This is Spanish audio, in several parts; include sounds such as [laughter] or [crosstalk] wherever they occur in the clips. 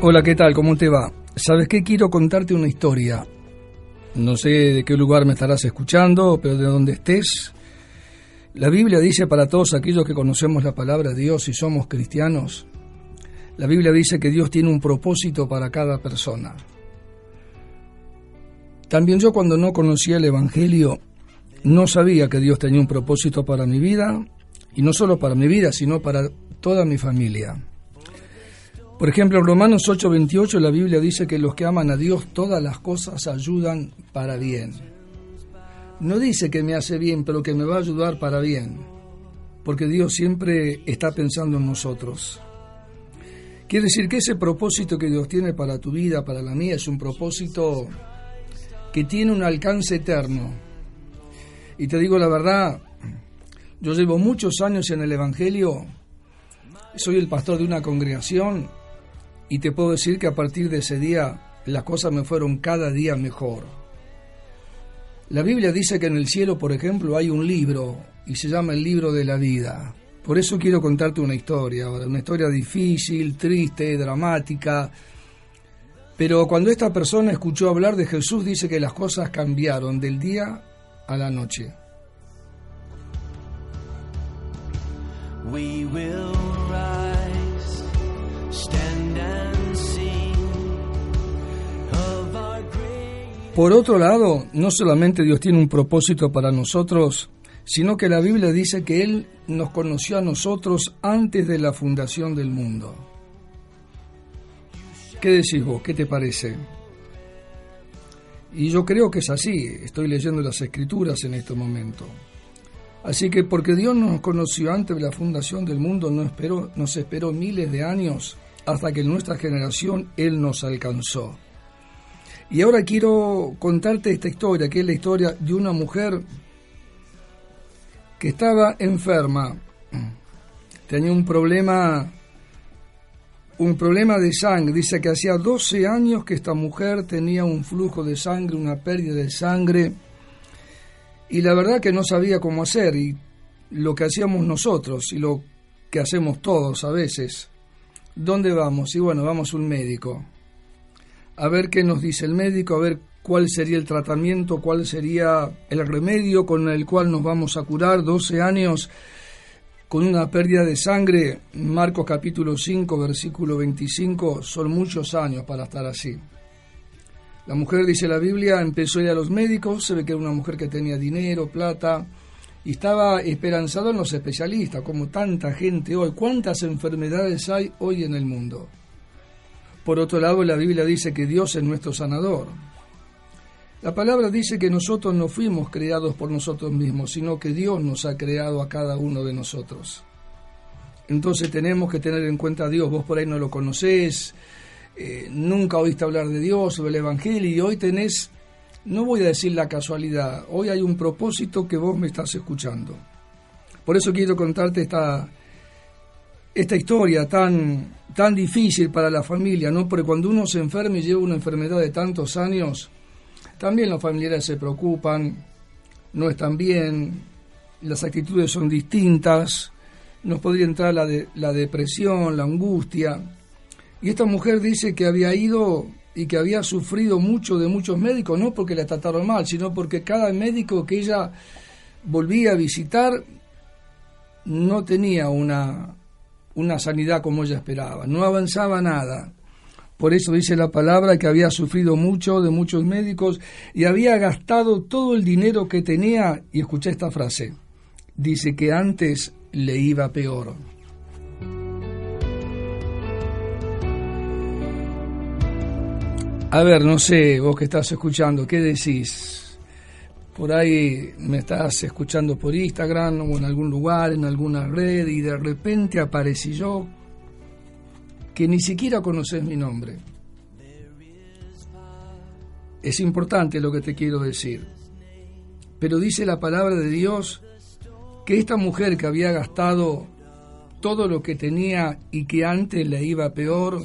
Hola, ¿qué tal? ¿Cómo te va? ¿Sabes qué? Quiero contarte una historia. No sé de qué lugar me estarás escuchando, pero de donde estés. La Biblia dice para todos aquellos que conocemos la palabra de Dios y somos cristianos, la Biblia dice que Dios tiene un propósito para cada persona. También yo cuando no conocía el Evangelio, no sabía que Dios tenía un propósito para mi vida, y no solo para mi vida, sino para toda mi familia. Por ejemplo, en Romanos 8:28 la Biblia dice que los que aman a Dios todas las cosas ayudan para bien. No dice que me hace bien, pero que me va a ayudar para bien, porque Dios siempre está pensando en nosotros. Quiere decir que ese propósito que Dios tiene para tu vida, para la mía, es un propósito que tiene un alcance eterno. Y te digo la verdad, yo llevo muchos años en el Evangelio, soy el pastor de una congregación y te puedo decir que a partir de ese día las cosas me fueron cada día mejor. La Biblia dice que en el cielo, por ejemplo, hay un libro y se llama el libro de la vida. Por eso quiero contarte una historia ahora, una historia difícil, triste, dramática. Pero cuando esta persona escuchó hablar de Jesús, dice que las cosas cambiaron del día a la noche. Por otro lado, no solamente Dios tiene un propósito para nosotros, sino que la Biblia dice que Él nos conoció a nosotros antes de la fundación del mundo. ¿Qué decís vos? ¿Qué te parece? Y yo creo que es así, estoy leyendo las escrituras en este momento. Así que porque Dios nos conoció antes de la fundación del mundo, nos esperó, esperó miles de años hasta que en nuestra generación Él nos alcanzó. Y ahora quiero contarte esta historia, que es la historia de una mujer que estaba enferma, tenía un problema, un problema de sangre. Dice que hacía 12 años que esta mujer tenía un flujo de sangre, una pérdida de sangre, y la verdad que no sabía cómo hacer. Y lo que hacíamos nosotros y lo que hacemos todos a veces, ¿dónde vamos? Y bueno, vamos a un médico a ver qué nos dice el médico, a ver cuál sería el tratamiento, cuál sería el remedio con el cual nos vamos a curar 12 años con una pérdida de sangre. Marcos capítulo 5, versículo 25, son muchos años para estar así. La mujer, dice la Biblia, empezó a ir a los médicos, se ve que era una mujer que tenía dinero, plata, y estaba esperanzado en los especialistas, como tanta gente hoy. ¿Cuántas enfermedades hay hoy en el mundo? Por otro lado, la Biblia dice que Dios es nuestro sanador. La palabra dice que nosotros no fuimos creados por nosotros mismos, sino que Dios nos ha creado a cada uno de nosotros. Entonces tenemos que tener en cuenta a Dios. Vos por ahí no lo conocés, eh, nunca oíste hablar de Dios, sobre el Evangelio, y hoy tenés, no voy a decir la casualidad, hoy hay un propósito que vos me estás escuchando. Por eso quiero contarte esta, esta historia tan, tan difícil para la familia, ¿no? Porque cuando uno se enferma y lleva una enfermedad de tantos años, también los familiares se preocupan, no están bien, las actitudes son distintas, nos podría entrar la, de, la depresión, la angustia. Y esta mujer dice que había ido y que había sufrido mucho de muchos médicos, no porque la trataron mal, sino porque cada médico que ella volvía a visitar no tenía una, una sanidad como ella esperaba, no avanzaba nada. Por eso dice la palabra que había sufrido mucho de muchos médicos y había gastado todo el dinero que tenía, y escuché esta frase, dice que antes le iba peor. A ver, no sé, vos que estás escuchando, ¿qué decís? Por ahí me estás escuchando por Instagram o en algún lugar, en alguna red, y de repente aparecí yo que ni siquiera conoces mi nombre. Es importante lo que te quiero decir. Pero dice la palabra de Dios que esta mujer que había gastado todo lo que tenía y que antes le iba peor,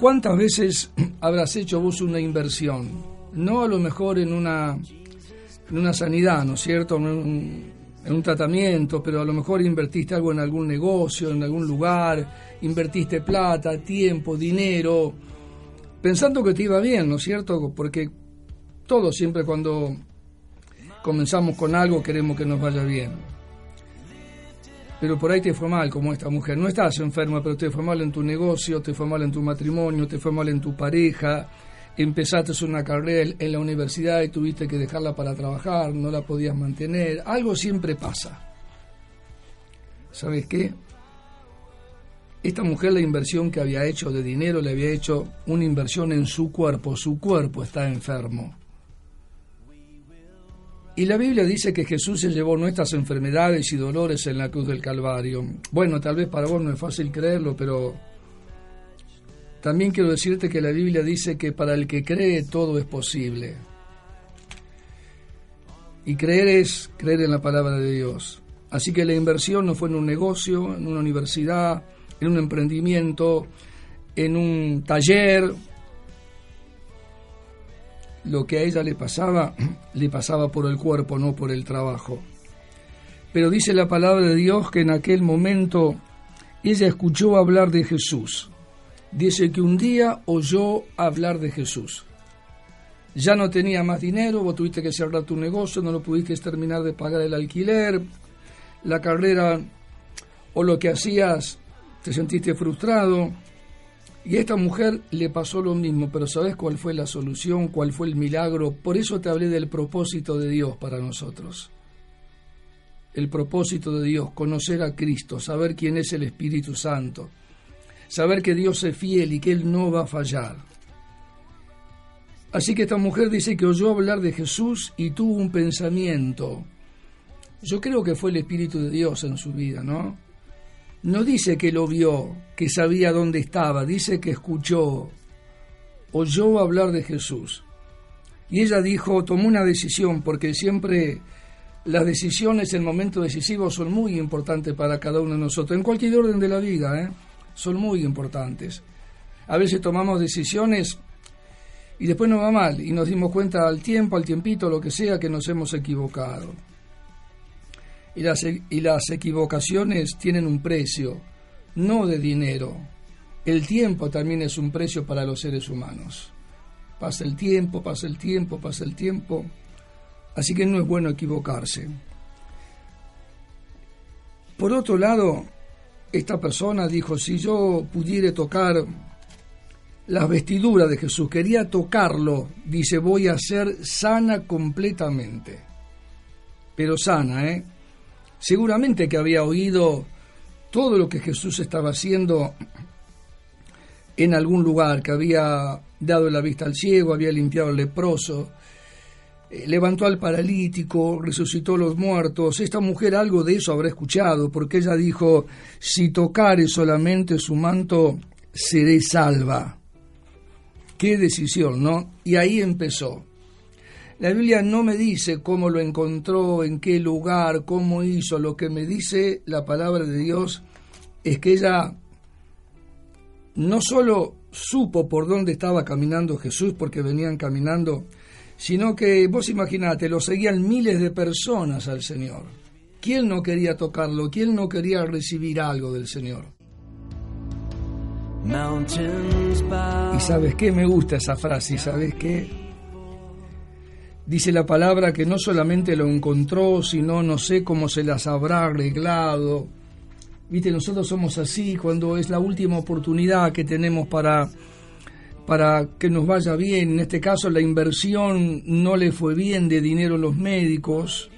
¿cuántas veces [clears throat] habrás hecho vos una inversión? No a lo mejor en una en una sanidad, ¿no es cierto? En un tratamiento, pero a lo mejor invertiste algo en algún negocio, en algún lugar, invertiste plata, tiempo, dinero, pensando que te iba bien, ¿no es cierto? Porque todos siempre cuando comenzamos con algo queremos que nos vaya bien. Pero por ahí te fue mal, como esta mujer. No estás enferma, pero te fue mal en tu negocio, te fue mal en tu matrimonio, te fue mal en tu pareja, empezaste una carrera en la universidad y tuviste que dejarla para trabajar, no la podías mantener, algo siempre pasa. ¿Sabes qué? Esta mujer la inversión que había hecho de dinero le había hecho una inversión en su cuerpo, su cuerpo está enfermo. Y la Biblia dice que Jesús se llevó nuestras enfermedades y dolores en la cruz del Calvario. Bueno, tal vez para vos no es fácil creerlo, pero también quiero decirte que la Biblia dice que para el que cree todo es posible. Y creer es creer en la palabra de Dios. Así que la inversión no fue en un negocio, en una universidad, en un emprendimiento, en un taller. Lo que a ella le pasaba, [clears throat] le pasaba por el cuerpo, no por el trabajo. Pero dice la palabra de Dios que en aquel momento ella escuchó hablar de Jesús dice que un día oyó hablar de Jesús. Ya no tenía más dinero, vos tuviste que cerrar tu negocio, no lo pudiste terminar de pagar el alquiler, la carrera o lo que hacías, te sentiste frustrado. Y a esta mujer le pasó lo mismo, pero ¿sabes cuál fue la solución? ¿Cuál fue el milagro? Por eso te hablé del propósito de Dios para nosotros. El propósito de Dios, conocer a Cristo, saber quién es el Espíritu Santo saber que Dios es fiel y que Él no va a fallar. Así que esta mujer dice que oyó hablar de Jesús y tuvo un pensamiento. Yo creo que fue el Espíritu de Dios en su vida, ¿no? No dice que lo vio, que sabía dónde estaba, dice que escuchó, oyó hablar de Jesús. Y ella dijo, tomó una decisión, porque siempre las decisiones en momentos decisivos son muy importantes para cada uno de nosotros, en cualquier orden de la vida, ¿eh? Son muy importantes. A veces tomamos decisiones y después nos va mal y nos dimos cuenta al tiempo, al tiempito, lo que sea, que nos hemos equivocado. Y las, y las equivocaciones tienen un precio, no de dinero. El tiempo también es un precio para los seres humanos. Pasa el tiempo, pasa el tiempo, pasa el tiempo. Así que no es bueno equivocarse. Por otro lado, esta persona dijo, si yo pudiera tocar las vestiduras de Jesús, quería tocarlo, dice, voy a ser sana completamente. Pero sana, ¿eh? Seguramente que había oído todo lo que Jesús estaba haciendo en algún lugar, que había dado la vista al ciego, había limpiado al leproso, levantó al paralítico, resucitó a los muertos. Esta mujer algo de eso habrá escuchado, porque ella dijo, si tocare solamente su manto, seré salva. Qué decisión, ¿no? Y ahí empezó. La Biblia no me dice cómo lo encontró, en qué lugar, cómo hizo. Lo que me dice la palabra de Dios es que ella no solo supo por dónde estaba caminando Jesús, porque venían caminando sino que vos imaginate, lo seguían miles de personas al Señor. ¿Quién no quería tocarlo? ¿Quién no quería recibir algo del Señor? Y sabes qué, me gusta esa frase, ¿y sabes qué? Dice la palabra que no solamente lo encontró, sino no sé cómo se las habrá arreglado. Viste, nosotros somos así cuando es la última oportunidad que tenemos para para que nos vaya bien. En este caso la inversión no le fue bien de dinero a los médicos.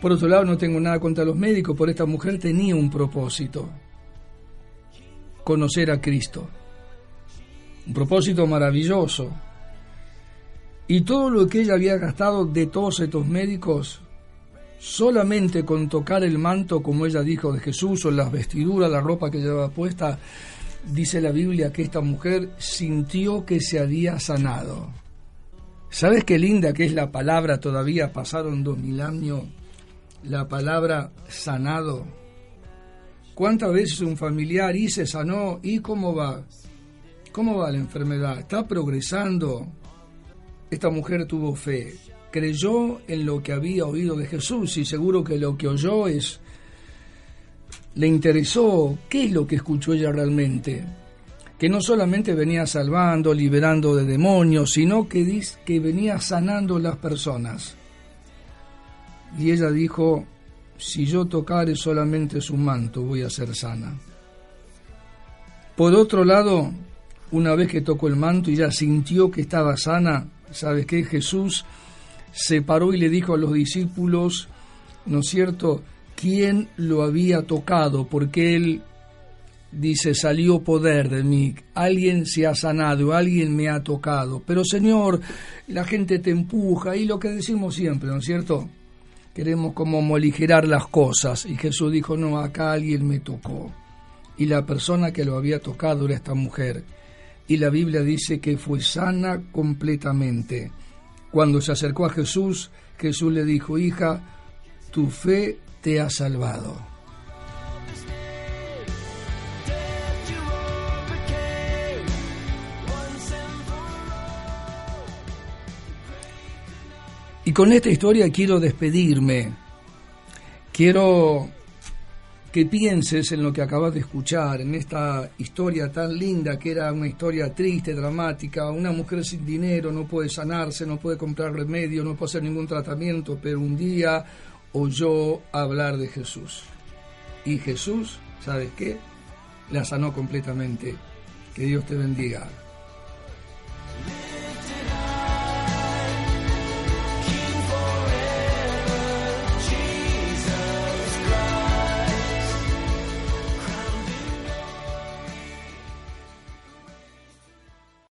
Por otro lado, no tengo nada contra los médicos, por esta mujer tenía un propósito, conocer a Cristo. Un propósito maravilloso. Y todo lo que ella había gastado de todos estos médicos, solamente con tocar el manto, como ella dijo, de Jesús, o las vestiduras, la ropa que llevaba puesta, dice la Biblia que esta mujer sintió que se había sanado. ¿Sabes qué linda que es la palabra? Todavía pasaron dos mil años. La palabra sanado. ¿Cuántas veces un familiar y se sanó? ¿Y cómo va? ¿Cómo va la enfermedad? ¿Está progresando? Esta mujer tuvo fe. creyó en lo que había oído de Jesús y seguro que lo que oyó es le interesó qué es lo que escuchó ella realmente, que no solamente venía salvando, liberando de demonios, sino que, que venía sanando las personas. Y ella dijo, si yo tocare solamente su manto, voy a ser sana. Por otro lado, una vez que tocó el manto y ya sintió que estaba sana, ¿sabes qué? Jesús se paró y le dijo a los discípulos, ¿no es cierto?, quién lo había tocado, porque él dice, salió poder de mí, alguien se ha sanado, alguien me ha tocado, pero Señor, la gente te empuja y lo que decimos siempre, ¿no es cierto? Queremos como moligerar las cosas y Jesús dijo, no, acá alguien me tocó. Y la persona que lo había tocado era esta mujer. Y la Biblia dice que fue sana completamente. Cuando se acercó a Jesús, Jesús le dijo, hija, tu fe te ha salvado. Y con esta historia quiero despedirme. Quiero que pienses en lo que acabas de escuchar, en esta historia tan linda que era una historia triste, dramática. Una mujer sin dinero no puede sanarse, no puede comprar remedio, no puede hacer ningún tratamiento, pero un día oyó hablar de Jesús. Y Jesús, ¿sabes qué? La sanó completamente. Que Dios te bendiga.